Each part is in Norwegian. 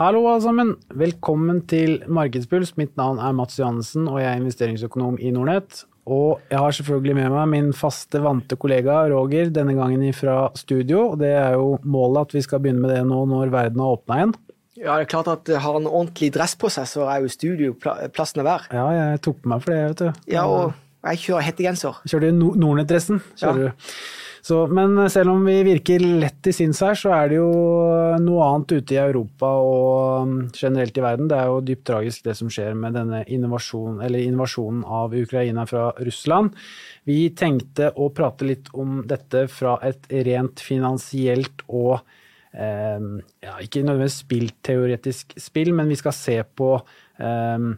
Hallo alle sammen, velkommen til Markedspuls. Mitt navn er Mats Johannessen og jeg er investeringsøkonom i Nordnett. Og jeg har selvfølgelig med meg min faste, vante kollega Roger, denne gangen fra studio. og Det er jo målet at vi skal begynne med det nå når verden har åpna igjen. Ja, det er klart at jeg har en ordentlig dress på seg, så er jo studio plassen er vær. Ja, jeg tok på meg for det, vet du. Ja, og jeg kjører hettegenser. Kjører du Nordnett-dressen? kjører ja. du. Så, men selv om vi virker lett i sinns her, så er det jo noe annet ute i Europa og generelt i verden. Det er jo dypt tragisk det som skjer med denne innovasjon, invasjonen av Ukraina fra Russland. Vi tenkte å prate litt om dette fra et rent finansielt og eh, ja, ikke nødvendigvis spillteoretisk spill, men vi skal se på eh,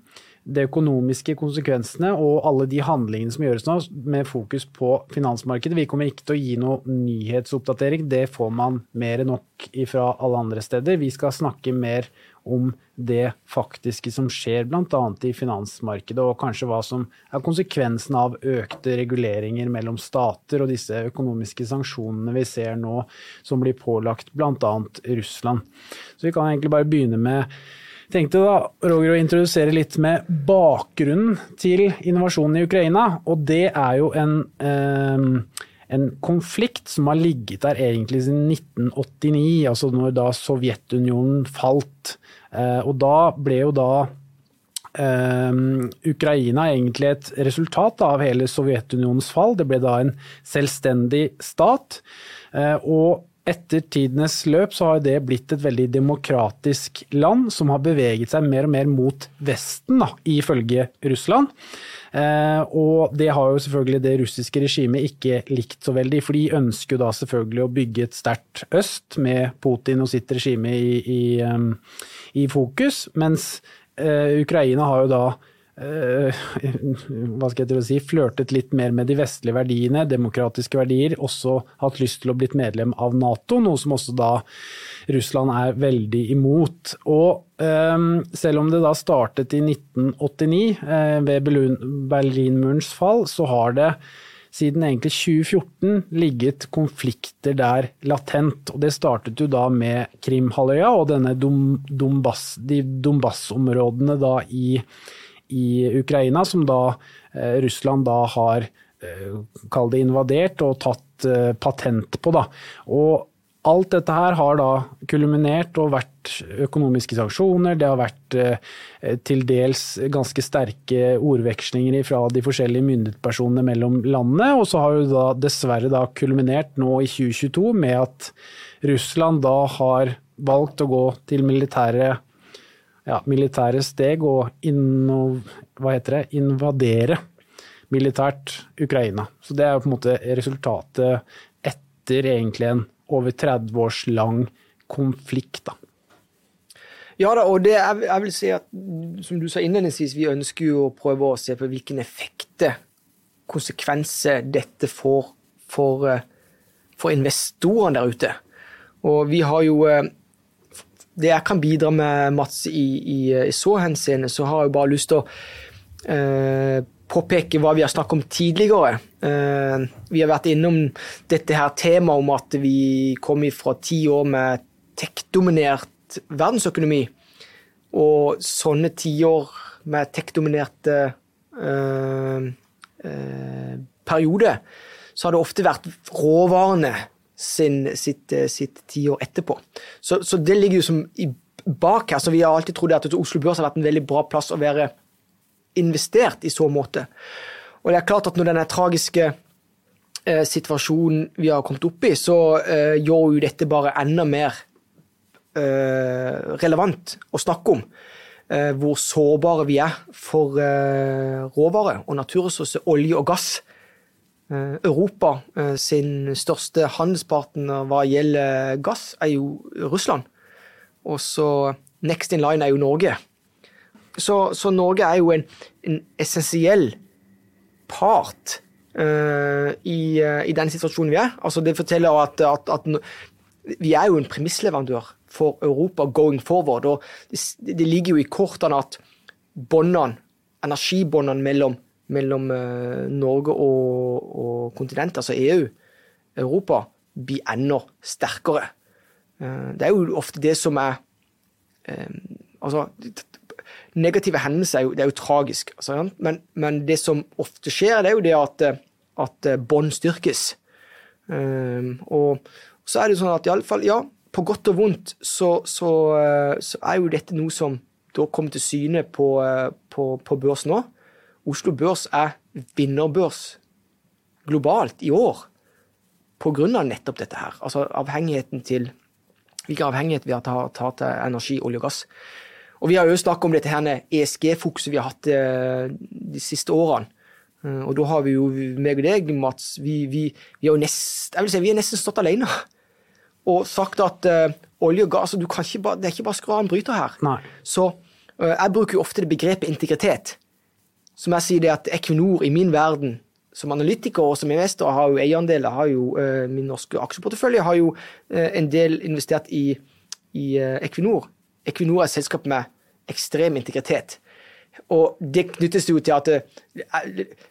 de økonomiske konsekvensene og alle de handlingene som gjøres nå, med fokus på finansmarkedet. Vi kommer ikke til å gi noe nyhetsoppdatering, det får man mer enn nok fra alle andre steder. Vi skal snakke mer om det faktiske som skjer bl.a. i finansmarkedet, og kanskje hva som er konsekvensen av økte reguleringer mellom stater og disse økonomiske sanksjonene vi ser nå som blir pålagt bl.a. Russland. Så vi kan egentlig bare begynne med tenkte da, Roger, å introdusere litt med bakgrunnen til innovasjonen i Ukraina. Og det er jo en, eh, en konflikt som har ligget der egentlig siden 1989, altså når da Sovjetunionen falt. Eh, og da ble jo da eh, Ukraina egentlig et resultat av hele Sovjetunionens fall. Det ble da en selvstendig stat. Eh, og etter tidenes løp så har det blitt et veldig demokratisk land som har beveget seg mer og mer mot Vesten, da, ifølge Russland. Eh, og det har jo selvfølgelig det russiske regimet ikke likt så veldig, for de ønsker jo da selvfølgelig å bygge et sterkt øst med Putin og sitt regime i, i, um, i fokus, mens eh, Ukraina har jo da Eh, hva skal jeg si, flørtet litt mer med de vestlige verdiene, demokratiske verdier, også hatt lyst til å blitt medlem av Nato, noe som også da Russland er veldig imot. Og um, selv om det da startet i 1989, uh, ved Berlinmurens fall, så har det siden egentlig 2014 ligget konflikter der latent. og Det startet jo da med Krimhalvøya og denne de Donbass-områdene da i i Ukraina, som da eh, Russland da har eh, kall det invadert og tatt eh, patent på. Da. Og alt dette her har da kulminert og vært økonomiske sanksjoner. Det har vært til dels ganske sterke ordvekslinger fra de forskjellige myndighetspersonene mellom landene. Og så har det da dessverre da kulminert nå i 2022 med at Russland da har valgt å gå til militære ja, militære steg og inno, hva heter det, invadere militært Ukraina. Så det er jo på en måte resultatet etter egentlig en over 30 års lang konflikt. da. Ja da, og det jeg, jeg vil si at som du sa innledningsvis, vi ønsker jo å prøve å se på hvilken effekter, konsekvenser, dette får for, eh, for investorene der ute. Og vi har jo eh, det jeg kan bidra med, Mats, i, i, i så henseende, så har jeg bare lyst til å eh, påpeke hva vi har snakket om tidligere. Eh, vi har vært innom dette her temaet om at vi kom fra ti år med tech-dominert verdensøkonomi. Og sånne tiår med tech-dominerte eh, eh, perioder, så har det ofte vært råvarene sin, sitt, eh, sitt tiår etterpå. Så, så, det ligger jo som i bak her. så Vi har alltid trodd at Oslo Børs har vært en veldig bra plass å være investert i så måte. Og det er klart at når denne tragiske eh, situasjonen vi har kommet opp i, så eh, gjør jo dette bare enda mer eh, relevant å snakke om. Eh, hvor sårbare vi er for eh, råvarer og naturressurser, olje og gass. Eh, Europa eh, sin største handelspartner hva gjelder gass, er jo Russland. Og så next in line er jo Norge. Så, så Norge er jo en, en essensiell part uh, i, uh, i, den situasjonen vi er. Altså Det forteller at, at, at vi er jo en premissleverandør for Europa going forward. og Det, det ligger jo i kortene at båndene, energibåndene mellom mellom eh, Norge og, og kontinentet, altså EU, Europa, blir enda sterkere. Eh, det er jo ofte det som er eh, Altså, negative hendelser er jo, er jo tragisk, altså, men, men, det som ofte skjer, det er jo det at, at bånd styrkes. Og så er det sånn at iallfall, ja, på godt og vondt så, så, så, er jo dette noe som da kommer til syne på, på, på børs nå. Oslo Børs er vinnerbørs globalt i år pga. nettopp dette her. Altså avhengigheten til Hvilken avhengighet vi har tatt til energi, olje og gass. Og vi har jo snakket om dette her ESG-fokuset vi har hatt eh, de siste årene. Eh, og da har vi jo, meg og deg, Mats, vi, vi, vi, har nest, jeg vil si, vi har nesten stått alene og sagt at uh, olje og gass du kan ikke bare, Det er ikke bare skru av en bryter her. Nei. Så uh, jeg bruker jo ofte det begrepet integritet. Som jeg sier det at Equinor i min verden som analytiker og som investor har jo eierandeler. har jo uh, Min norske aksjeportefølje har jo en del investert i, i Equinor. Equinor er et selskap med ekstrem integritet. Og det knyttes jo til at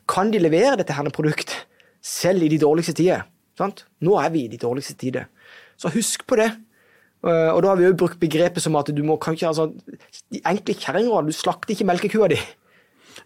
kan de levere dette her produktet selv i de dårligste tider? Sant? Nå er vi i de dårligste tider. Så husk på det. Og da har vi jo brukt begrepet som at du må kan ikke, altså, De enkle kjerringråd, du slakter ikke melkekua di.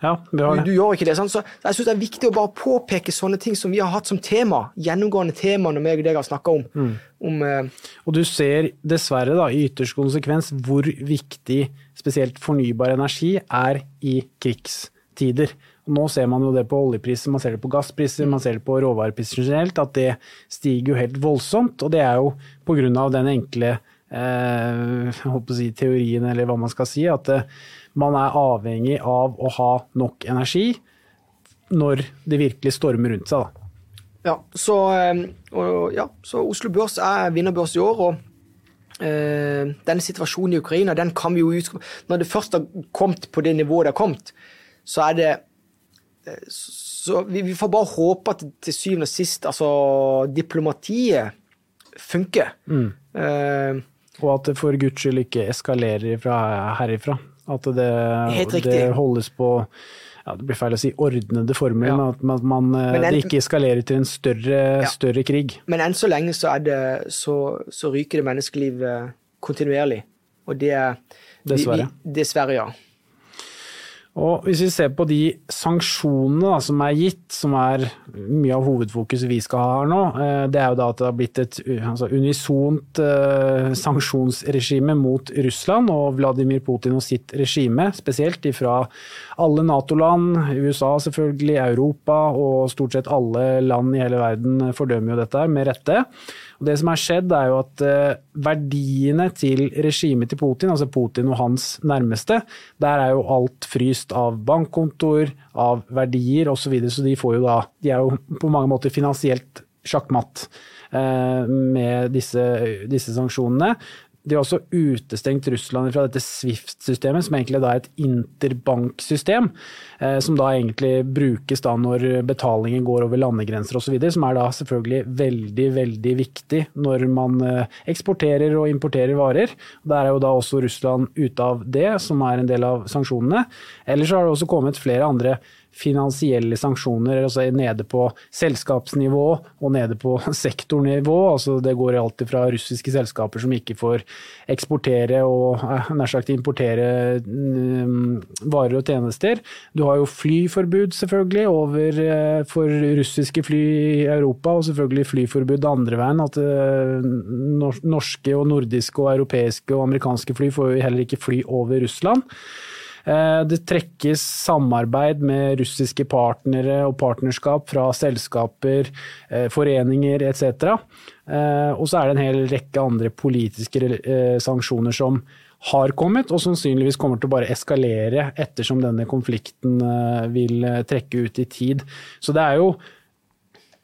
Ja, vi har det. Du, du gjør ikke det. Sant? Så jeg syns det er viktig å bare påpeke sånne ting som vi har hatt som tema, gjennomgående tema når meg og deg har snakka om. Mm. om uh, og du ser dessverre da, i ytterste konsekvens hvor viktig spesielt fornybar energi er i krigstider. Nå ser man jo det på oljepriser, man ser det på gasspriser, man ser det på råvarepriser generelt, at det stiger jo helt voldsomt. Og det er jo pga. den enkle eh, si, teorien, eller hva man skal si, at eh, man er avhengig av å ha nok energi når det virkelig stormer rundt seg. Da. Ja, så, eh, og, ja, så Oslo Børs er vinnerbørs i år. og eh, denne situasjonen i Ukraina, den kan vi jo ut... Når det først har kommet på det nivået det har kommet, så er det eh, så vi, vi, får bare håpe at til syvende og sist altså diplomatiet funker. Mm. Eh, og at det for guds skyld ikke eskalerer fra herifra. At det, det holdes på ja, det blir feil å si ordnede former, ja. men at man, men en, det ikke eskalerer til en større, ja. større, krig. Men enn så lenge så, det, så, så ryker det menneskeliv kontinuerlig. Og det er Dessverre. Vi, vi, dessverre, ja. Og Hvis vi ser på de sanksjonene da, som er gitt, som er mye av hovedfokuset vi skal ha her nå, eh, det er jo da at det har blitt et altså, unisont uh, sanksjonsregime mot Russland og Vladimir Putin og sitt regime, spesielt fra alle Nato-land, USA selvfølgelig, Europa og stort sett alle land i hele verden fordømmer jo dette med rette. Og Det som har skjedd, er jo at eh, verdiene til regimet til Putin, altså Putin og hans nærmeste, der er jo alt fryst av bankkontoer, av verdier osv. Så, videre, så de, får jo da, de er jo på mange måter finansielt sjakkmatt eh, med disse, disse sanksjonene. De har også utestengt Russland fra dette Swift-systemet, som egentlig er et interbanksystem. Eh, som da egentlig brukes da når betalingen går over landegrenser osv. Som er da selvfølgelig veldig, veldig viktig når man eh, eksporterer og importerer varer. Der er jo da også Russland ute av det, som er en del av sanksjonene. Ellers har det også kommet flere andre finansielle sanksjoner, altså nede på selskapsnivå og nede på sektornivå. Altså det går alltid fra russiske selskaper som ikke får eksportere og eh, nær sagt importere mm, varer og tjenester. Du har jo flyforbud selvfølgelig over eh, for russiske fly i Europa, og selvfølgelig flyforbud andre veien. At eh, norske og nordiske og europeiske og amerikanske fly får jo heller ikke fly over Russland. Eh, det trekkes samarbeid med russiske partnere og partnerskap fra selskaper, eh, foreninger etc. Eh, og så er det en hel rekke andre politiske sanksjoner som har kommet, og sannsynligvis kommer til å bare eskalere ettersom denne konflikten vil trekke ut i tid. Så det er jo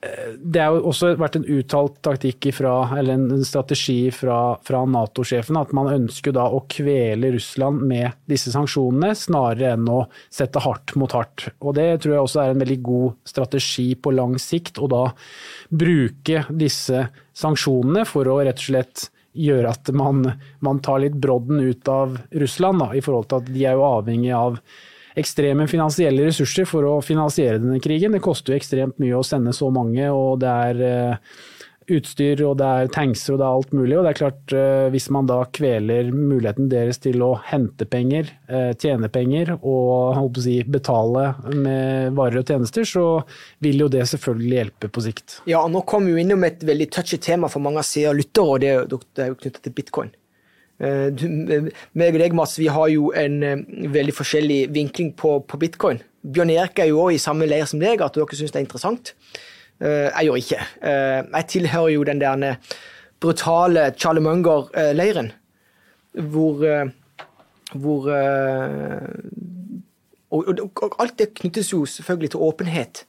det har også vært en uttalt taktikk ifra, eller en strategi fra, fra Nato-sjefen at man ønsker da å kvele Russland med disse sanksjonene, snarere enn å sette hardt mot hardt. Og Det tror jeg også er en veldig god strategi på lang sikt, å da bruke disse sanksjonene for å rett og slett gjøre at man, man tar litt brodden ut av Russland, da, i forhold til at de er jo avhengig av ekstreme finansielle ressurser for å finansiere denne krigen. Det koster jo ekstremt mye å sende så mange, og det er eh, utstyr og det er tankser og det er alt mulig. Og det er klart, eh, hvis man da kveler muligheten deres til å hente penger, eh, tjene penger og si, betale med varer og tjenester, så vil jo det selvfølgelig hjelpe på sikt. Ja, og nå kom vi innom et veldig touchy tema for mange av og lyttere, og det er jo knyttet til bitcoin. Du, meg og deg, Mats, vi har jo en veldig forskjellig vinkling på, på bitcoin. Bjørn Erik er jo òg i samme leir som deg, at dere syns det er interessant. Eh, jeg gjør ikke. Eh, jeg tilhører jo den der brutale Charlie Munger-leiren, hvor, eh, hvor og, og, alt det knyttes jo selvfølgelig til åpenhet.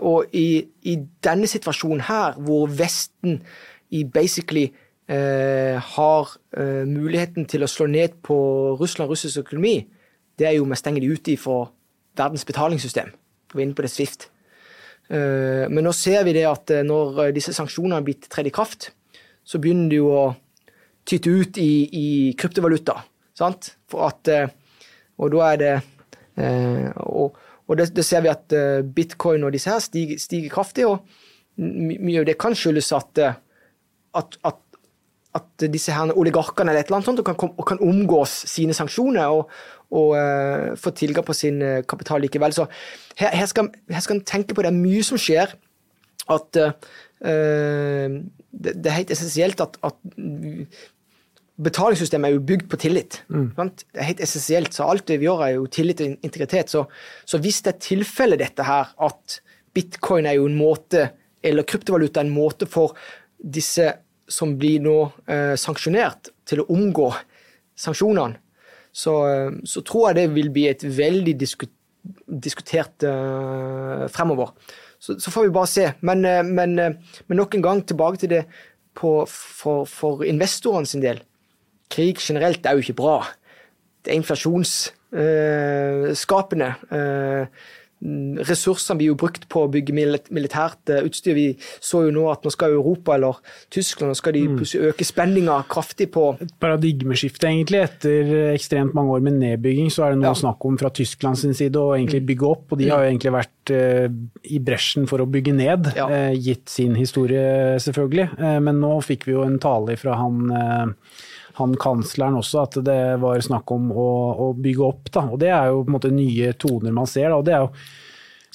og i, i denne situasjonen her, hvor Vesten i basically har muligheten til å slå ned på Russland og russisk økonomi, det er jo med å stenge de ute fra verdens betalingssystem. Vi er inne på det Swift. Eh, men nå ser vi det at eh, når eh, disse sanksjonene har blitt tredd i kraft, så begynner det jo å tyte ut i, i kryptovaluta. Sant? For at Og da er det Og, og det, det, ser vi at bitcoin og disse her stiger, stiger kraftig, og mye av det kan skyldes at, at, at at disse her oligarkene eller et eller annet sånt, kan, kan omgås sine sanksjoner og, og uh, få tilgang på sin uh, kapital likevel. Så her, her, skal, her skal en tenke på det er mye som skjer. At uh, det, det, er helt essensielt at, at betalingssystemet er jo bygd på tillit. Mm. Det er helt essensielt. Så alt det vi gjør, er jo tillit og integritet. Så, så hvis det er tilfellet dette her, at bitcoin er jo en måte, eller kryptovaluta er en måte for disse som blir nå eh, sanksjonert, til å omgå sanksjonene, så, eh, så, tror jeg det vil bli et veldig diskut, diskutert eh, fremover. Så, så, får vi bare se. Men, eh, men, eh, men, nok en gang tilbake til det på, for, for investorene sin del. Krig generelt er jo ikke bra. Det er inflasjonsskapende. Eh, ressursene blir jo brukt på å bygge militært eh, utstyr. Vi så jo nå at nå skal Europa eller Tyskland nå skal de plutselig øke spenninga kraftig på Et paradigmeskifte, egentlig. Etter ekstremt mange år med nedbygging, så er det nå ja. snakk om fra Tyskland sin side å egentlig mm. bygge opp. Og de har jo egentlig vært uh, i bresjen for å bygge ned, ja. gitt sin historie, selvfølgelig. Men nå fikk vi jo en tale fra han han kansleren også, at det var snakk om å, å, bygge opp. Da. Og det er jo på en måte nye toner man ser. Da. Og det er jo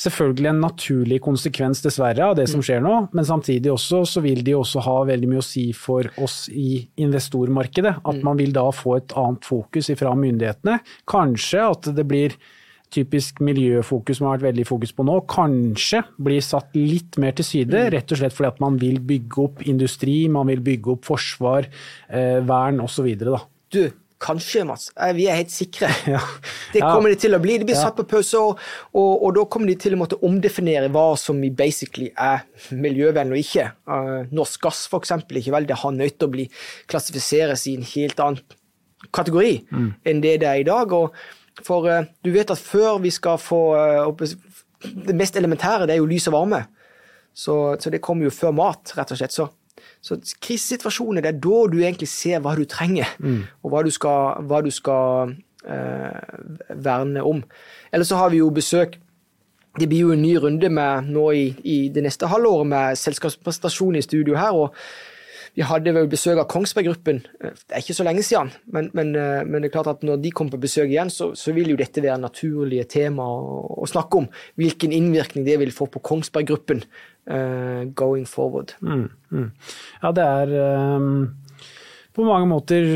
selvfølgelig en naturlig konsekvens, dessverre, av det som skjer nå. Men samtidig også så vil de også ha veldig mye å si for oss i investormarkedet. At mm. man vil da få et annet fokus ifra myndighetene. Kanskje at det blir typisk miljøfokus som har vært veldig fokus på nå, kanskje blir satt litt mer til side. Mm. Rett og slett fordi at man vil bygge opp industri, man vil bygge opp forsvar, eh, vern osv. Du, kanskje, Mats. Vi er helt sikre. Ja. Det kommer ja. det til å bli. Det blir satt på pause, og, og, og, da kommer de til å måtte omdefinere hva som basically er miljøvennlig og ikke. Uh, norsk gass, for eksempel, ikke vel, det har nødt til å bli klassifiseres i en helt annen kategori mm. enn det det er i dag. og for uh, du vet at før vi skal få uh, Det mest elementære det er jo lys og varme. Så, så, det kommer jo før mat, rett og slett. Så, så krisesituasjoner, det er da du egentlig ser hva du trenger, mm. og hva du skal, hva du skal uh, verne om. Eller så har vi jo besøk det blir jo en ny runde med, nå i, i det neste halvåret med selskapspresentasjon i studio her. og vi hadde vel besøk av Kongsberg Gruppen. Eh, det er ikke så lenge siden, men, men, eh, men, det er klart at når de kommer på besøk igjen, så, så vil jo dette være naturlige tema å, å, snakke om. Hvilken innvirkning det vil få på Kongsberg Gruppen uh, going forward. Mm, mm. Ja, det er um, på mange måter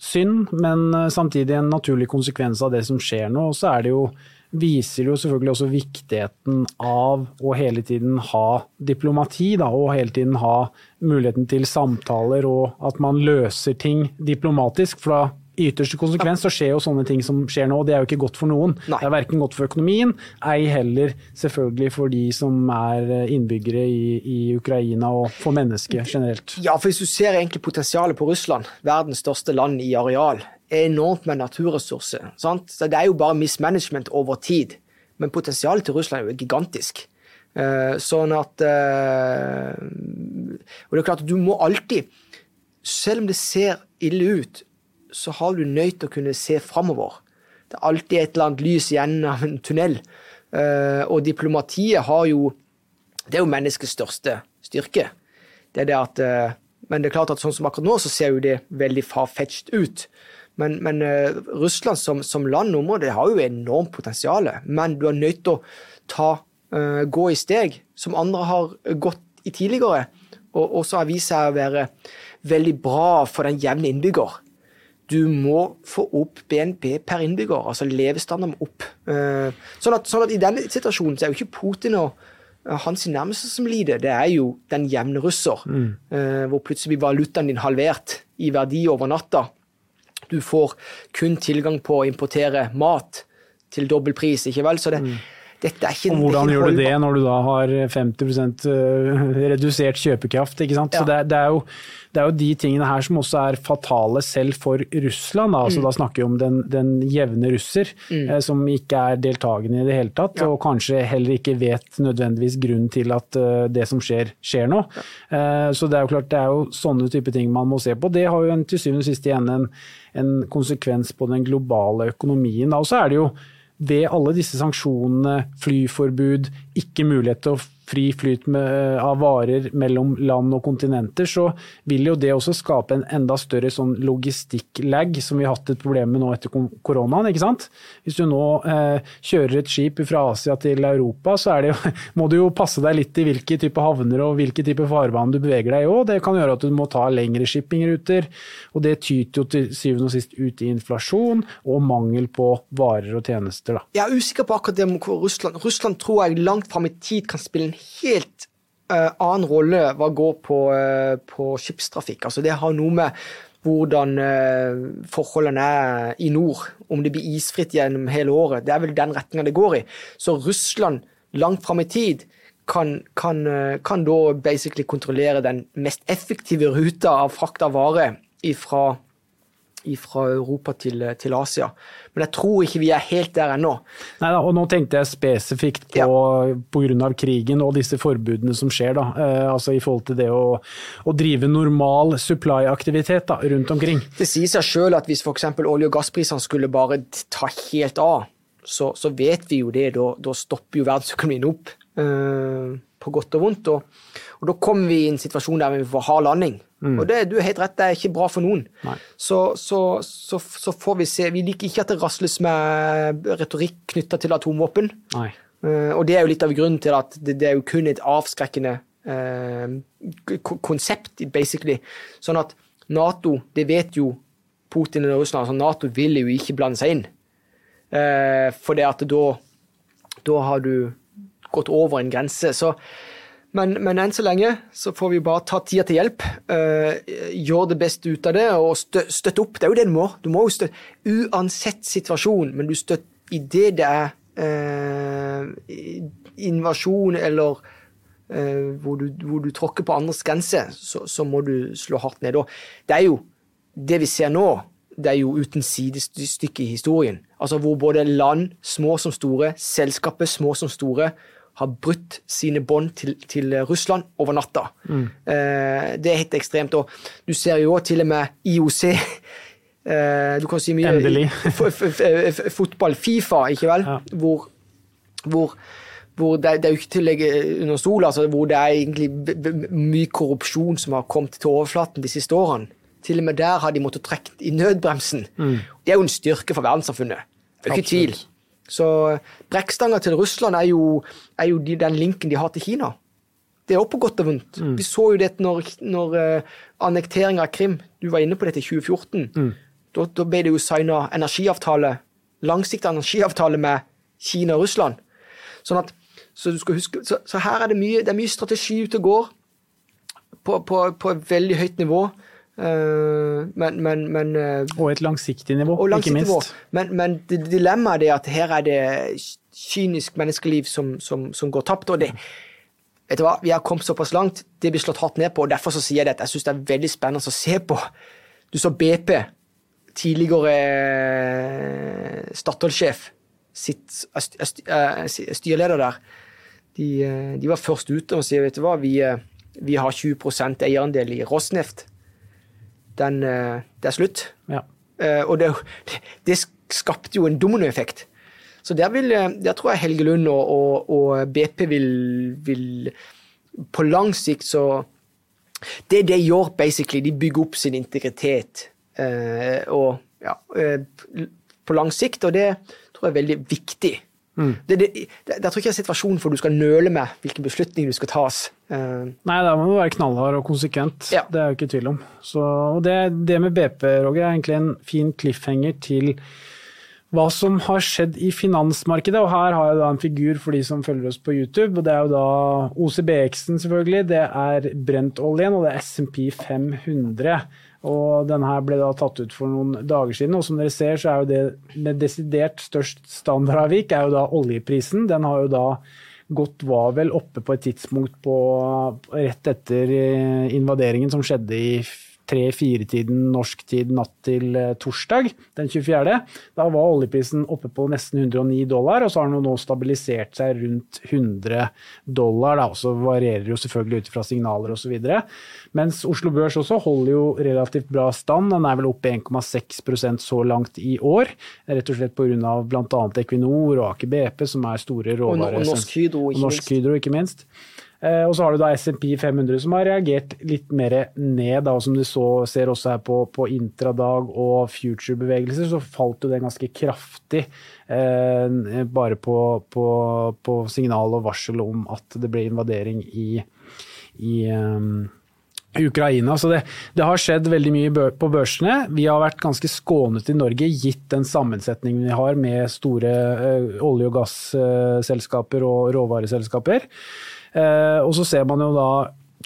synd, men samtidig en naturlig konsekvens av det som skjer nå. Og så er det jo viser jo selvfølgelig også viktigheten av å hele tiden ha diplomati, da, og hele tiden ha muligheten til samtaler og at man løser ting diplomatisk. for da i ytterste konsekvens så skjer jo sånne ting som skjer nå, og det er jo ikke godt for noen. Nei. Det er verken godt for økonomien, ei heller selvfølgelig for de som er innbyggere i, i Ukraina og for mennesker generelt. Ja, for hvis du ser egentlig potensialet på Russland, verdens største land i areal, enormt med naturressurser. Sant? Så det er jo bare mismanagement over tid. Men potensialet til Russland er jo gigantisk. Uh, sånn at uh, Og det er klart at du må alltid Selv om det ser ille ut, så har du nødt til å kunne se framover. Det er alltid et eller annet lys igjen en tunnel. Uh, og diplomatiet har jo Det er jo menneskets største styrke. det er det at Men det er klart at sånn som akkurat nå, så ser jo det veldig farfetched ut. Men, men uh, Russland som, som land og område har jo enormt potensial. Men du er nødt til å ta, uh, gå i steg som andre har gått i tidligere, og også har vist seg å være veldig bra for den jevne innbygger. Du må få opp BNP per innbygger, altså levestandarden opp. Sånn at, sånn at, i denne situasjonen så er jo ikke Putin og hans nærmeste som lider, det er jo den jevne russer. Mm. hvor plutselig blir valutaen din halvert i verdi over natta. Du får kun tilgang på å importere mat til dobbel pris, ikke vel. Så det, mm. Dette er ikke Og hvordan gjør du det når du da har 50 redusert kjøpekraft, ikke sant. Ja. Så det, det er jo det er jo de tingene her som også er fatale selv for Russland. Da, altså, mm. da snakker vi om den, den jevne russer, mm. eh, som ikke er deltakende i det hele tatt, ja. og kanskje heller ikke vet nødvendigvis grunnen til at uh, det som skjer, skjer nå. Ja. Eh, så det er jo klart det er jo sånne type ting man må se på. Det har jo en, til syvende og sist igjen en, en konsekvens på den globale økonomien. Og så er det jo ved alle disse sanksjonene, flyforbud, ikke mulighet til å fri flyt med, av varer mellom land og kontinenter, så vil jo det også skape en enda større sånn logistikk-lag, som vi har hatt et problem med nå etter koronaen. ikke sant? Hvis du nå eh, kjører et skip fra Asia til Europa, så det må du jo passe deg litt i hvilke type havner og hvilke type farvann du beveger deg i òg. Det kan gjøre at du må ta lengre shippingruter, og det tyter jo til syvende og sist ut i inflasjon og mangel på varer og tjenester. Da. Jeg er usikker på akkurat det med Russland. Russland tror jeg langt fram i tid kan spille en helt uh, annen rolle hva går på, uh, på skipstrafikk. Altså det har noe med hvordan uh, forholdene er i nord, om det blir isfritt gjennom hele året. Det er vel den retninga det går i. Så Russland langt fram i tid kan, kan, kan, da basically kontrollere den mest effektive ruta av frakt av varer fra fra Europa til, til, Asia. Men jeg tror ikke vi er helt der ennå. Nei, og Nå tenkte jeg spesifikt på ja. pga. krigen og disse forbudene som skjer. da, eh, altså I forhold til det å, å drive normal supply-aktivitet rundt omkring. Det sier seg sjøl at hvis f.eks. olje- og gassprisene skulle bare ta helt av, så, så vet vi jo det. Da, da stopper jo verdensøkonomien opp. Eh, på godt og vondt. Og, og, da kommer vi i en situasjon der vi får hard landing. Mm. Og det, du er helt rett, det er ikke bra for noen. Så, så, så, så, får vi se. Vi liker ikke at det rasles med retorikk knytta til atomvåpen. Uh, og det er jo litt av grunnen til at det, det er jo kun et avskrekkende uh, konsept, basically. Sånn at Nato, det vet jo Putin og Russland, altså Nato vil jo ikke blande seg inn. Uh, for det at da, da har du gått over en grense. Så, men, men, enn så lenge så får vi bare ta tida til hjelp. Uh, gjøre det beste ut av det og stø, støtte opp. Det er jo det du må. Du må jo støtte Uansett situasjon, men du støtter i det er uh, invasjon eller uh, hvor, du, hvor, du, tråkker på andres grense, så, så, må du slå hardt ned. Og det er jo det vi ser nå, det er jo uten sidestykke i historien. Altså hvor både land, små som store, selskaper, små som store, har brutt sine bånd til, til, Russland over natta. Mm. Eh, det er helt ekstremt. Og du ser jo til og med IOC eh, Du kan si mye Endelig. fotball, Fifa, ikke vel? Ja. Hvor, hvor, hvor det, det, er jo ikke til å legge under stol, altså, hvor det er egentlig mye korrupsjon som har kommet til overflaten de siste årene. Til og med der har de måttet trekke i nødbremsen. Mm. Det er jo en styrke for verdenssamfunnet. Det er ikke tvil. Så brekkstanga til Russland er jo, er jo de, den linken de har til Kina. Det er også på godt og vondt. Mm. Vi så jo det når, når uh, annekteringa av Krim Du var inne på dette i 2014. Mm. Da, da, ble det jo signa energiavtale, langsiktig energiavtale med Kina og Russland. Sånn at, så, du skal huske, så, så her er det mye, det er mye strategi ute og går på, på, på veldig høyt nivå. Eh, men, men, men, eh, og et langsiktig nivå, langsiktig ikke minst. Nivå. Men, men dilemmaet er at her er det kynisk menneskeliv som, som, som går tapt. og det vet du hva, Vi har kommet såpass langt, det blir slått hardt ned på. og Derfor så sier jeg det at jeg syns det er veldig spennende å se på. Du så BP, tidligere eh, Statoil-sjef, styreleder der. De, de, var først ute og sier vet du hva, vi, vi har 20% eierandel i Rosneft den, eh, det er slutt. Ja. Eh, og det, det, skapte jo en dominoeffekt. Så der, vil, eh, der tror jeg Helge Lund og, og, og BP vil, vil, På lang sikt så, Det de gjør, basically, de bygger opp sin integritet og, ja, på lang sikt, og det tror jeg er veldig viktig. Mm. Det, det, det, tror ikke er situasjonen for du skal nøle med hvilken beslutning du skal tas. Uh, Nei, da må du være knallhard og konsekvent. Ja. Det er jo ikke tvil om. Så, det, det med BP, Roger, er egentlig en fin cliffhanger til hva som har skjedd i finansmarkedet. Og her har jeg da en figur for de som følger oss på YouTube. og Det er jo da OCBX-en, selvfølgelig. Det er brentoljen, og det er SMP 500. Og denne her ble da tatt ut for noen dager siden. Og som dere ser, så er jo det med desidert størst standardavvik er jo da oljeprisen. Den har jo da gått var vel oppe på et tidspunkt på rett etter invaderingen som skjedde i tre-fire-tiden norsk tid natt til eh, torsdag den 24. Da var oljeprisen oppe på nesten 109 dollar, og så har den nå stabilisert seg rundt 100 dollar. Da. Og så varierer jo selvfølgelig ut fra signaler osv. Mens Oslo Børs også holder jo relativt bra stand. Den er vel oppe 1,6% så langt i år. Rett og slett pga. bl.a. Equinor og Aker BP, som er store råvarer. Og Norsk Hydro, ikke minst. Eh, og så har du da SMP 500 som har reagert litt mer ned, da, og som du så, ser også her på, på intradag og future-bevegelser, så falt jo det ganske kraftig. Eh, bare på, på, på, signal og varsel om at det ble invadering i, i um, Ukraina. Så det, det, har skjedd veldig mye på børsene. Vi har vært ganske skånet i Norge, gitt den sammensetningen vi har med store ø, olje- og gasselskaper og råvareselskaper. Eh, og så ser man jo da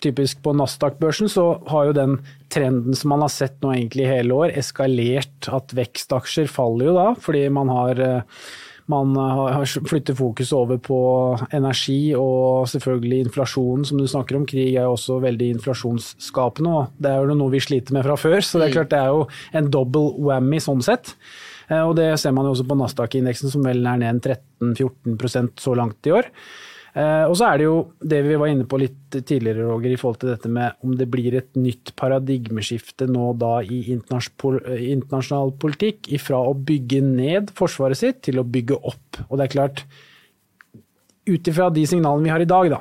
typisk på Nasdaq-børsen så har jo den trenden som man har sett nå egentlig hele år, eskalert. At vekstaksjer faller jo da, fordi man har eh, man har flyttet fokus over på energi og selvfølgelig inflasjonen som du snakker om. Krig er jo også veldig inflasjonsskapende, og det er jo noe vi sliter med fra før. Så det er mm. klart det er jo en double whammy sånn sett. Eh, og det ser man jo også på Nasdaq-indeksen som vel er ned 13-14% så langt i år. Eh, og så er det jo det vi var inne på litt tidligere, Roger, i forhold til dette med om det blir et nytt paradigmeskifte nå da i internasjonal politikk ifra å bygge ned forsvaret sitt til å bygge opp. Og det er klart, ut ifra de signalene vi har i dag, da,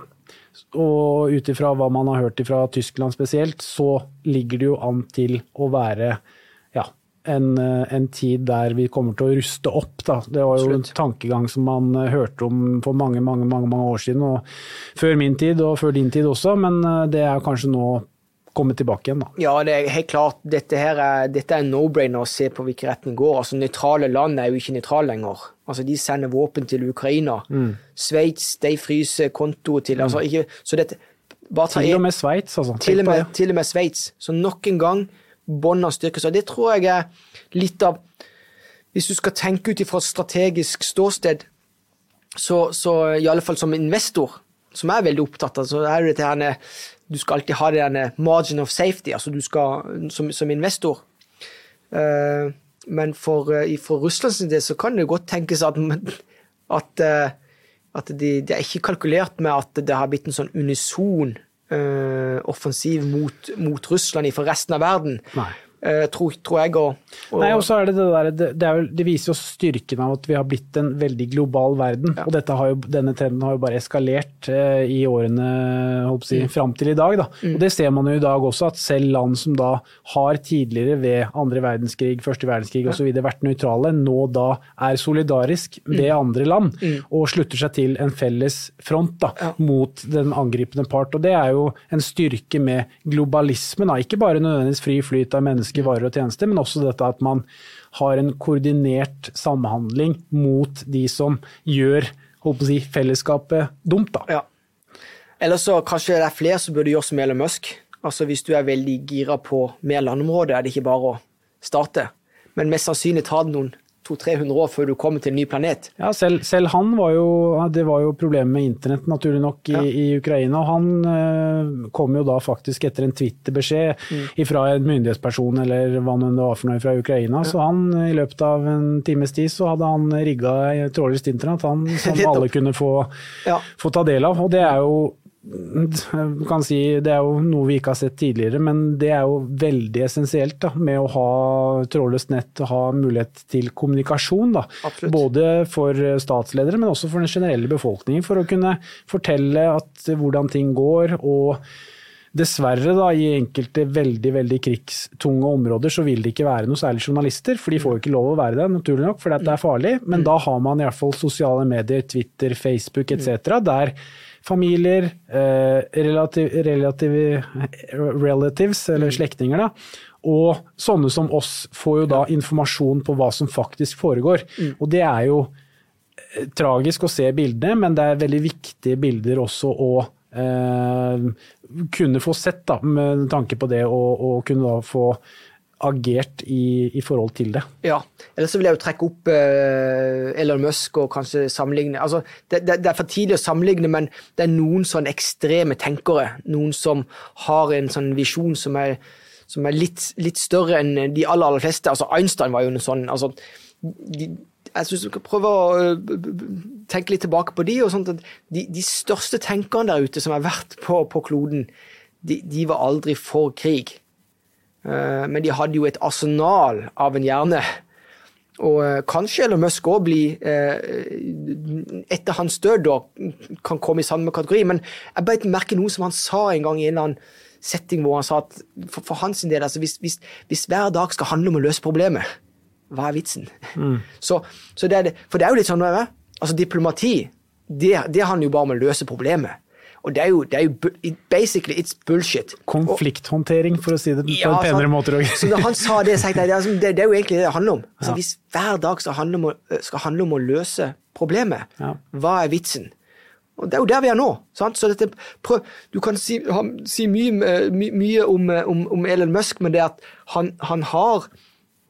og ut ifra hva man har hørt fra Tyskland spesielt, så ligger det jo an til å være en, eh, en, tid der vi kommer til å ruste opp. Da. Det var jo Slutt. en tankegang som man eh, hørte om for mange, mange, mange, mange år siden. og Før min tid og før din tid også, men eh, det er kanskje nå kommet tilbake igjen. Da. Ja, det er helt klart. Dette, her er, dette er no-brainer å se på hvilken retning går. Altså, Nøytrale land er jo ikke nøytrale lenger. Altså, De sender våpen til Ukraina. Mm. Sveits de fryser kontoet til altså, ikke, så dette, Til og med Sveits, altså. Til og med, til og med Sveits. Så nok en gang bånd av styrke. Så det tror jeg er litt av Hvis du skal tenke ut ifra et strategisk ståsted, så, så i alle fall som investor, som er veldig opptatt av, så er det dette her Du skal alltid ha det margin of safety, altså du skal som, som investor. Uh, men for, uh, for Russlands del så kan det godt tenkes at, at, uh, at det de, er ikke kalkulert med at det har blitt en sånn unison offensiv mot, mot Russland for resten av verden. Nei. Uh, tror, tror, jeg. Og, og Nei, og så er det det der, det, det, jo, det, viser jo styrken av at vi har blitt en veldig global verden. Ja. Og jo, denne trenden har jo bare eskalert eh, i årene håper si, mm. fram til i dag. Da. Mm. Og det ser man jo i dag også, at selv land som da har tidligere ved andre verdenskrig, første verdenskrig ja. osv. vært nøytrale, nå da er solidarisk mm. med andre land mm. og slutter seg til en felles front da, ja. mot den angripende part. Og det er jo en styrke med globalismen, da. ikke bare nødvendigvis fri flyt av mennesker mennesker, varer og tjenester, men også dette at man har en koordinert samhandling mot de som gjør si, fellesskapet dumt. Da. Ja. Eller så kanskje det er flere som burde gjøre som Elon Musk. Altså Hvis du er veldig gira på mer landområde, er det ikke bare å starte. Men mest sannsynlig tar det noen 200-300 år før du kommer til en ny planet. Ja, selv, selv, han var jo Det var jo problemet med internett, naturlig nok, i, ja. i Ukraina. Og han eh, kom jo da faktisk etter en Twitter-beskjed mm. fra en myndighetsperson eller hva det var for noe fra Ukraina. Ja. Så han i løpet av en times tid så hadde han rigga trådløst internett han, som alle kunne få, ja. få ta del av. Og det er jo kan si, Det er jo noe vi ikke har sett tidligere, men det er jo veldig essensielt da, med å ha trådløst nett og ha mulighet til kommunikasjon. Da. Både for statsledere, men også for den generelle befolkningen. For å kunne fortelle at, hvordan ting går. og Dessverre, da, i enkelte veldig veldig krigstunge områder, så vil det ikke være noe særlig journalister, for de får jo ikke lov å være det, naturlig nok, fordi det er farlig. Men da har man iallfall sosiale medier, Twitter, Facebook etc., der familier, eh, relativ, relativ, relatives, eller slektninger, da, og sånne som oss får jo da informasjon på hva som faktisk foregår. Og det er jo eh, tragisk å se bildene, men det er veldig viktige bilder også å eh, kunne få sett, da, med tanke på det, å, og kunne da få agert i, i, forhold til det. Ja, eller så vil jeg jo trekke opp uh, Elon Musk og kanskje sammenligne altså, det, det, det, er for tidlig å sammenligne, men det er noen sånn ekstreme tenkere. Noen som har en sånn visjon som er, som er litt, litt, større enn de aller, aller fleste. Altså, Einstein var jo en sånn altså, de, jeg synes du skal prøve å øh, tenke litt tilbake på de, og sånt at de, de største tenkerne der ute som har vært på, på kloden, de, de, var aldri for krig. Uh, men de hadde jo et arsenal av en hjerne. Og uh, kanskje Elon Musk òg blir uh, Etter hans død da, kan komme i samme kategori. Men jeg beit merke noe som han sa en gang i en eller annen setting hvor han sa at for, for hans del, altså hvis, hvis, hvis hver dag skal handle om å løse problemet, hva er vitsen? Mm. Så, så det det, for det er jo litt sånn, altså diplomati, det, det handler jo bare om å løse problemet. Og det er jo, det er jo basically it's bullshit. Konflikthåndtering, for å si det på ja, en penere måte så når han sa det, jeg, det, det, det, er jo egentlig det det handler om. Altså, ja. Hvis hver dag skal handle, om å, skal handle om å løse problemet, ja. hva er vitsen? Og Det er jo der vi er nå. Sant? Så dette, prøv, du kan si, han, si mye, my, mye om, om, om, Elon Musk, men det at han, han har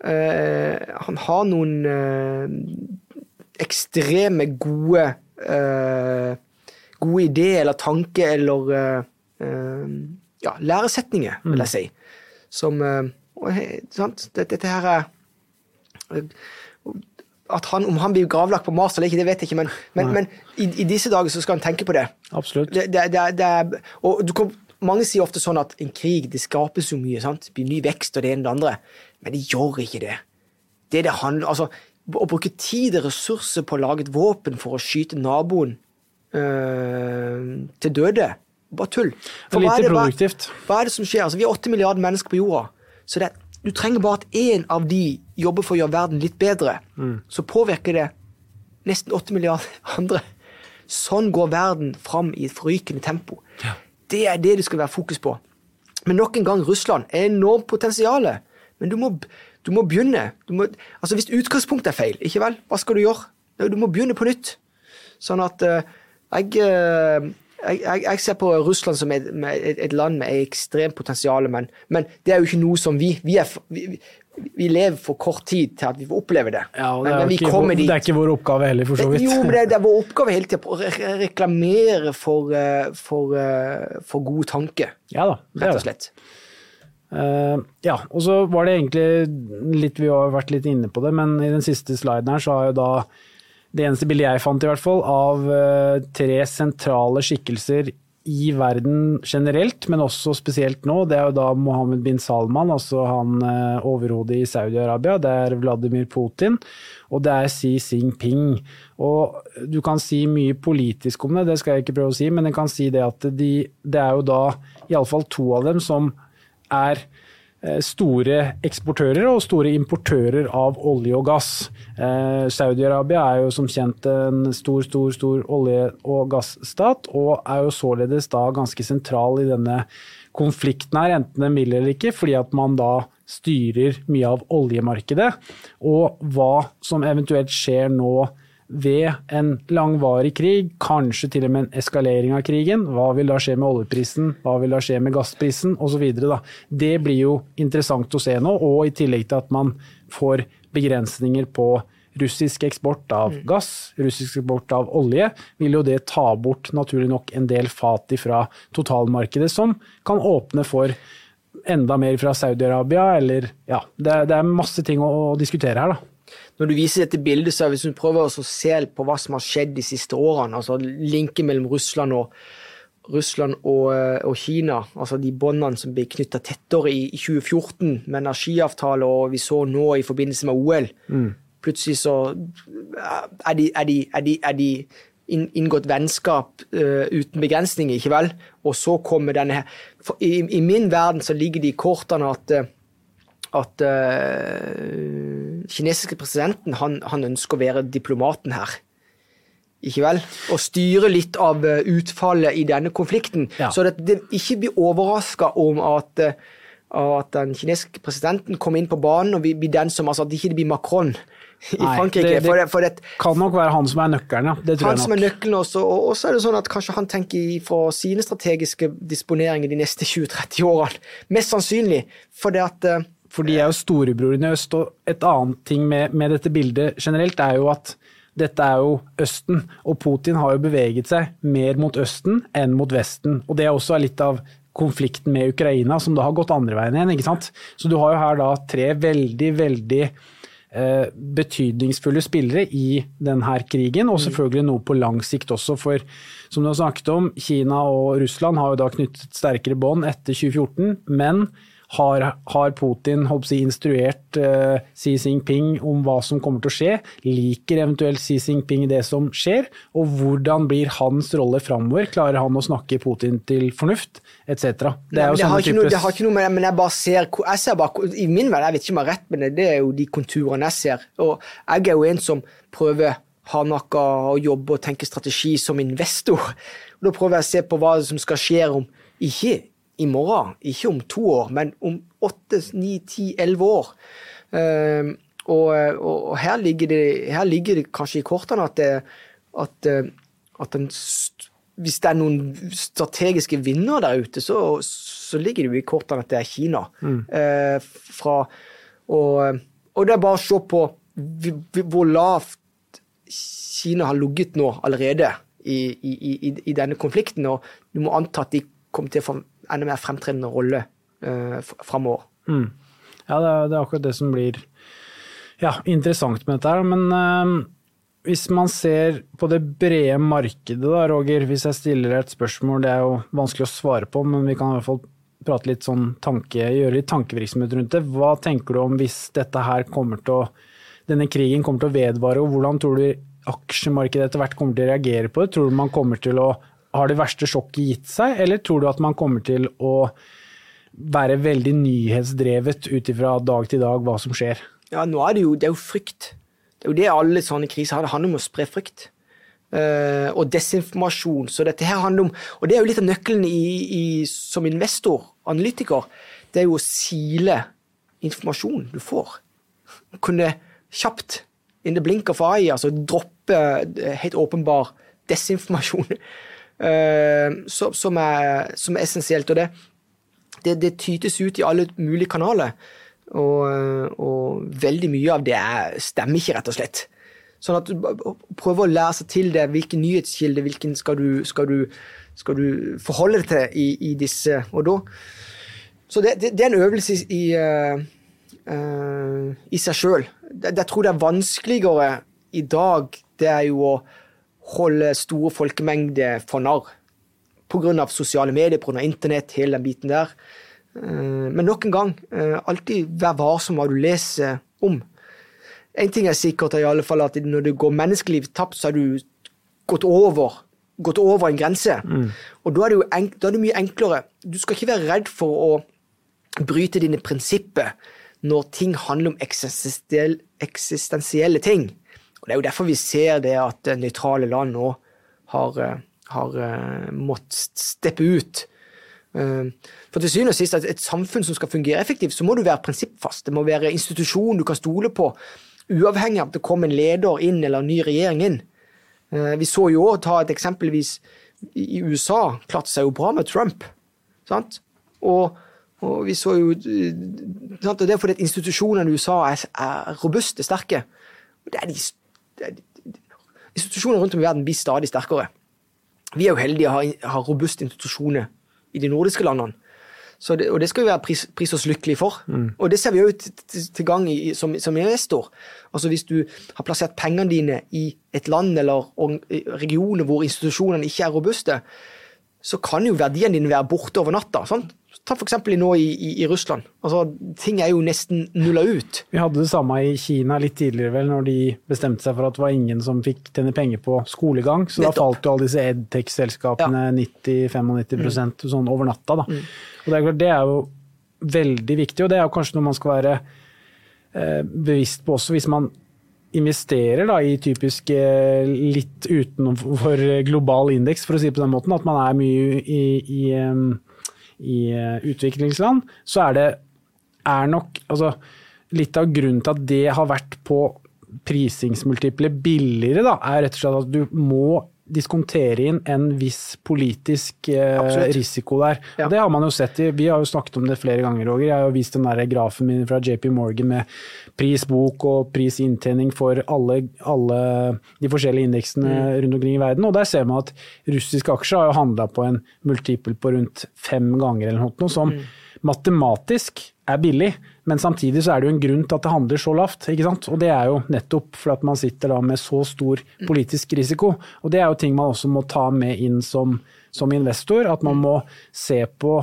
øh, han har noen øh, ekstreme gode uh, Gode idé eller tanke eller ja, læresetninger, vil jeg mm. si. Som sant? Dette, dette her er at han, Om han blir gravlagt på Mars eller ikke, det vet jeg ikke, men, men, men i, i, disse dager så skal han tenke på det. Absolutt. Det, det, det, og kom, mange sier ofte sånn at en krig det skapes så mye. sant? Det blir ny vekst og det ene og det andre. Men det gjør ikke det. Det det handler altså, Å bruke tid og ressurser på å lage et våpen for å skyte naboen til døde, bare tull. For hva er, det, hva, hva er det som skjer? Altså, vi er åtte milliarder mennesker på jorda. så det, Du trenger bare at én av de jobber for å gjøre verden litt bedre. Mm. Så påvirker det nesten åtte milliarder andre. Sånn går verden fram i et forrykende tempo. Ja. Det er det det skal være fokus på. Men nok en gang, Russland er enormt potensial. Men du må, du må begynne. Du må, altså Hvis utgangspunktet er feil, ikke vel, hva skal du gjøre? Du må begynne på nytt. Sånn at uh, jeg, uh, jeg, jeg, jeg, ser på Russland som et, et, et land med ekstremt potensial, men, men, det er jo ikke noe som vi Vi, er, vi, vi lever for kort tid til at vi får oppleve det. Ja, og det, er men, ikke, det er ikke vår oppgave heller, for så vidt. Jo, men det, det er vår oppgave hele tida å reklamere for, for, for gode tanker. Ja da, rett og slett. Uh, ja, og så var det egentlig litt Vi har vært litt inne på det, men i den siste sliden her så har jo da det eneste bildet jeg fant, i hvert fall, av uh, tre sentrale skikkelser i verden generelt, men også spesielt nå, det er jo da Mohammed bin Salman, altså han uh, overhodet i Saudi-Arabia. Det er Vladimir Putin, og det er Xi Jinping. Og du kan si mye politisk om det, det skal jeg ikke prøve å si, men jeg kan si det at de, det er jo da iallfall to av dem som er eh, store eksportører og store importører av olje og gass. Eh, Saudi-Arabia er jo som kjent en stor, stor, stor olje- og gassstat, og er jo således da ganske sentral i denne konflikten her, enten den vil eller ikke, fordi at man da styrer mye av oljemarkedet. Og hva som eventuelt skjer nå ved en langvarig krig, kanskje til og med en eskalering av krigen. Hva vil da skje med oljeprisen, hva vil da skje med gassprisen osv. Det blir jo interessant å se nå, og i tillegg til at man får begrensninger på russisk eksport av mm. gass, russisk eksport av olje, vil jo det ta bort naturlig nok en del fat fra totalmarkedet, som kan åpne for enda mer fra Saudi-Arabia, eller ja, det, det, er masse ting å, å diskutere her, da når du viser dette bildet, så hvis du prøver å se på hva som har skjedd de siste årene, altså linken mellom Russland og, Russland og, eh, og Kina, altså de båndene som ble knytta tettere i, i, 2014 med energiavtale, og vi så nå i forbindelse med OL. Mm. Plutselig så er de, er, de, er, de, er de, inngått vennskap uh, uten begrensninger, ikke vel? Og så kommer denne her i, i, min verden så ligger det i kortene at, at uh, kinesiske presidenten han, han, ønsker å være diplomaten her. Ikke vel? Og styre litt av utfallet i denne konflikten. Ja. Så at det ikke blir overraska om at, at den kinesiske presidenten kommer inn på banen og blir den som altså At det blir Macron i Nei, Frankrike. Det, det for det, for det, kan nok være han som er nøkkelen, ja. Det tror han jeg nok. som er nøkkelen også, og så er det sånn at kanskje han tenker fra sine strategiske disponeringer de neste 20-30 årene. Mest sannsynlig. For det at uh, For de er jo storebroren i øst, og et annet ting med, med dette bildet generelt er jo at dette er jo Østen, og Putin har jo beveget seg mer mot Østen enn mot Vesten. Og det er også litt av konflikten med Ukraina, som da har gått andre veien igjen. ikke sant? Så du har jo her da tre veldig, veldig Eh, betydningsfulle spillere i denne krigen, og selvfølgelig noe på lang sikt også. For som du har snakket om, Kina og Russland har jo da knyttet sterkere bånd etter 2014. men har, har Putin si, instruert uh, Xi Jinping om hva som kommer til å skje? Liker eventuelt Xi Jinping det som skjer? Og hvordan blir hans rolle framover? Klarer han å snakke Putin til fornuft, etc.? Det, er jo det, har types... det har ikke noe med det, men jeg bare ser, jeg ser bare, I min verden, jeg vet ikke om jeg har rett, men det, er jo de konturene jeg ser. Og jeg er jo en som prøver hardnakka å jobbe og tenke strategi som investor. Og da prøver jeg å se på hva som skal skje om ikke i morgen. Ikke om to år, men om åtte, ni, ti, elleve år. Uh, og, og, her, ligger det, her, ligger det, kanskje i kortene at, det, at, at den, hvis det er noen strategiske vinnere der ute, så, så, ligger det jo i kortene at det er Kina. Mm. Uh, fra, og, og, det er bare å se på hvor lavt Kina har ligget nå allerede i, i, i, i, denne konflikten. Og du må anta at de kommer til å få enda mer fremtredende rolle eh, framover. Mm. Ja, det er, det er, akkurat det som blir ja, interessant med dette her. Men eh, hvis man ser på det brede markedet, da, Roger. Hvis jeg stiller et spørsmål, det er jo vanskelig å svare på, men vi kan i hvert fall prate litt sånn tanke, gjøre litt tankevirksomhet rundt det. Hva tenker du om hvis dette her kommer til å denne krigen kommer til å vedvare, og hvordan tror du aksjemarkedet etter hvert kommer til å reagere på det? Tror du man kommer til å har det verste sjokket gitt seg, eller tror du at man kommer til å være veldig nyhetsdrevet ut ifra dag til dag hva som skjer? Ja, nå er det jo, det er jo frykt. Det er jo det alle sånne kriser har. Det handler om å spre frykt. Uh, og desinformasjon. Så dette her handler om Og det er jo litt av nøkkelen i, i, som investor, analytiker. Det er jo å sile informasjon du får. Kunne kjapt, in the blink of eye, altså droppe helt åpenbar desinformasjon. Eh, som, er, som, er, essensielt. Og det, det, det, tytes ut i alle mulige kanaler. Og, og veldig mye av det er, stemmer ikke, rett og slett. Sånn at Prøve å lære seg til det. Hvilken nyhetskilde hvilken skal du, skal du, skal du forholde deg til i, i, disse og da. Så det, det, det er en øvelse i, uh, uh, i seg sjøl. Jeg tror det er vanskeligere i dag, det er jo å holde store folkemengder for narr. Pga. sosiale medier, pga. internett, hele den biten der. Eh, men nok en gang, eh, alltid vær varsom hva du leser om. En ting er sikkert, i alle fall at når det går menneskeliv tapt, så har du gått over, gått over en grense. Mm. Og da er, det enk, da er det mye enklere. Du skal ikke være redd for å bryte dine prinsipper når ting handler om eksistensielle ting. Og Det er jo derfor vi ser det at nøytrale land nå har, eh, har uh, måttet steppe ut. For til syvende og sist, et samfunn som skal fungere effektivt, så må du være prinsippfast. Det må være institusjon du kan stole på, uavhengig av at det kommer en leder inn eller en ny regjering inn. Vi så jo òg, ta et eksempelvis i USA, klarte seg jo bra med Trump. Sant? Og, og vi så jo sant? Det er fordi at institusjonene i USA er, er robuste, sterke. Og det er de Institusjoner rundt om i verden blir stadig sterkere. Vi er jo heldige å ha, ha robuste institusjoner i de nordiske landene. Det, og det skal vi være pris, pris oss lykkelige for. Mm. Og det ser vi jo til, til, til gang i, som, som, investor. Altså Hvis du har plassert pengene dine i et land eller regioner hvor institusjonene ikke er robuste, så kan jo verdien din være borte over natta. Sant? Ta eksempel nå i, i, i Russland. Altså, ting er jo nesten nulla ut. Vi hadde det samme i Kina litt tidligere, vel, når de bestemte seg for at det var ingen som fikk tjene penger på skolegang. Så Nettopp. da falt jo alle disse edtech-selskapene 90-95% sånn over natta. Da. Og det er klart, det er jo veldig viktig, og det er jo kanskje noe man skal være eh, bevisst på også hvis man investerer da, i typisk eh, litt utenfor global indeks, for å si det på den måten, at man er mye i, i, i eh, utviklingsland, så er det er nok altså, Litt av grunnen til at det har vært på prisingsmultipler billigere, da, er rett og slett at du må diskontere inn en viss politisk eh, risiko der. Ja. Og det har man jo sett i, Vi har jo snakket om det flere ganger, Roger. Jeg har jo vist den der grafen min fra JP Morgan med pris bok og pris inntjening for alle, alle de forskjellige indeksene Mm. rundt omkring i verden. Og der ser man at russiske aksjer har jo handla på en multiple på rundt fem ganger eller noe, som Mm. matematisk er billig, men samtidig så er det jo en grunn til at det handler så lavt. ikke sant? Og det er jo nettopp for at man sitter da med så stor politisk risiko. Og det er jo ting man også må ta med inn som, som investor, at man må se på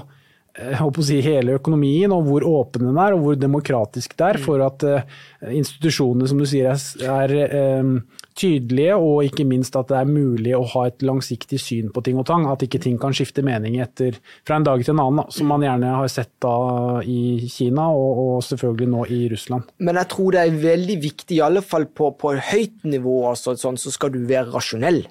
eh, si, hele økonomien og hvor åpen den er og hvor demokratisk det er, for at uh, institusjonene som du sier er, er eh, tydelige, og ikke minst at det er mulig å ha et langsiktig syn på ting og tang. At ikke ting kan skifte mening etter, fra en dag til en annen, da, som man gjerne har sett da i Kina og, og selvfølgelig nå i Russland. Men jeg tror det er veldig viktig, i alle fall på, på høyt nivå, altså, sånn, så skal du være rasjonell.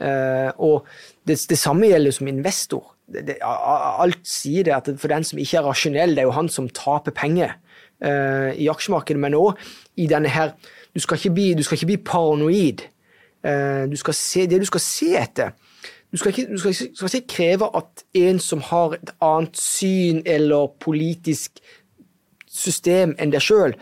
Eh, og det, det samme gjelder som investor. Det, det, alt sier det at for den som ikke er rasjonell, det er jo han som taper penger eh, i aksjemarkedet, men òg i denne her Du skal ikke bli, du skal ikke bli paranoid. Eh, du skal se, det du skal se etter du skal, ikke, du skal, ikke, skal ikke kreve at en som har et annet syn eller politisk system enn deg sjøl,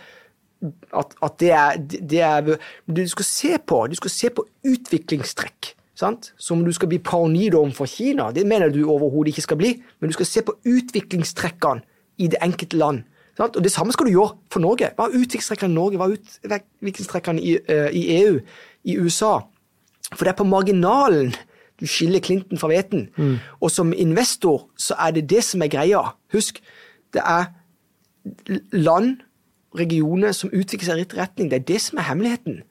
at, at det, er, det er Du skal se på du skal se på utviklingstrekk. Sant? Som du skal bli paranoid overfor Kina. Det mener du overhodet ikke skal bli. Men du skal se på utviklingstrekkene i det enkelte land. Og Det samme skal du gjøre for Norge. Hva er utviklingstrekkene i Norge? Hva er utviklingstrekkene i, uh, i EU? I USA? For det er på marginalen du skiller Clinton fra hveten. Og som investor så er det det som er greia. Husk, det er land, regioner, som utvikler seg i rett retning. Det er det som er hemmeligheten.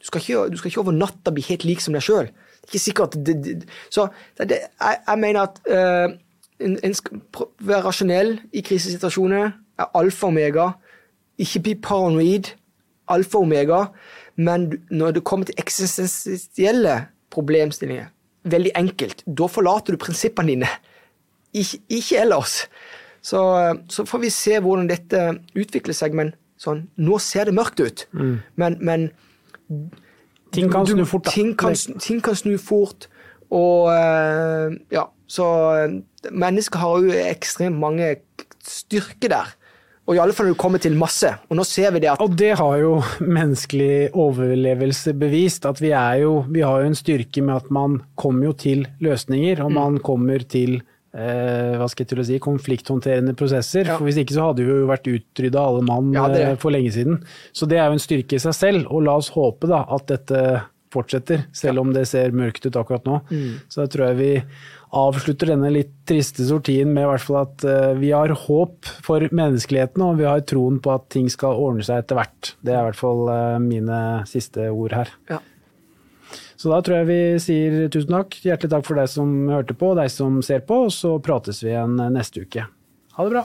Du skal ikke, du skal ikke over natta bli helt lik som deg sjøl. Ikke sikkert det, det, Så det, det, jeg, jeg mener at uh, en, en skal være rasjonell i krisesituasjoner er alfa og omega. Ikke bli paranoid. Alfa og omega. Men når det kommer til eksistensielle problemstillinger, veldig enkelt, da forlater du prinsippene dine. Ikke, ikke ellers. Så, så får vi se hvordan dette utvikler seg, men sånn, nå ser det mørkt ut. Men, men Ting kan snu fort, da. Ting kan, ting kan snu fort, og eh, ja, så eh, mennesker har jo ekstremt mange styrker der. Og i alle fall når du kommer til masse. Og nå ser vi det at Og det har jo menneskelig overlevelse bevist, at vi er jo Vi har jo en styrke med at man kommer jo til løsninger, Mm. og man kommer til eh, hva skal jeg til å si, konflikthåndterende prosesser. Ja. For Hvis ikke så hadde vi jo vært utrydda alle mann Ja, det det. eh, for lenge siden. Så det er jo en styrke i seg selv, og la oss håpe da at dette fortsetter, selv om det ser mørkt ut akkurat nå. Mm. Så da tror jeg vi avslutter denne litt triste sortien med i hvert fall at eh, vi har håp for menneskeligheten, og vi har troen på at ting skal ordne seg etter hvert. Det er i hvert fall eh, mine siste ord her. ja. Så da tror jeg vi sier tusen takk. Hjertelig takk for deg som hørte på, og deg som ser på, og så prates vi igjen neste uke. Ha det bra.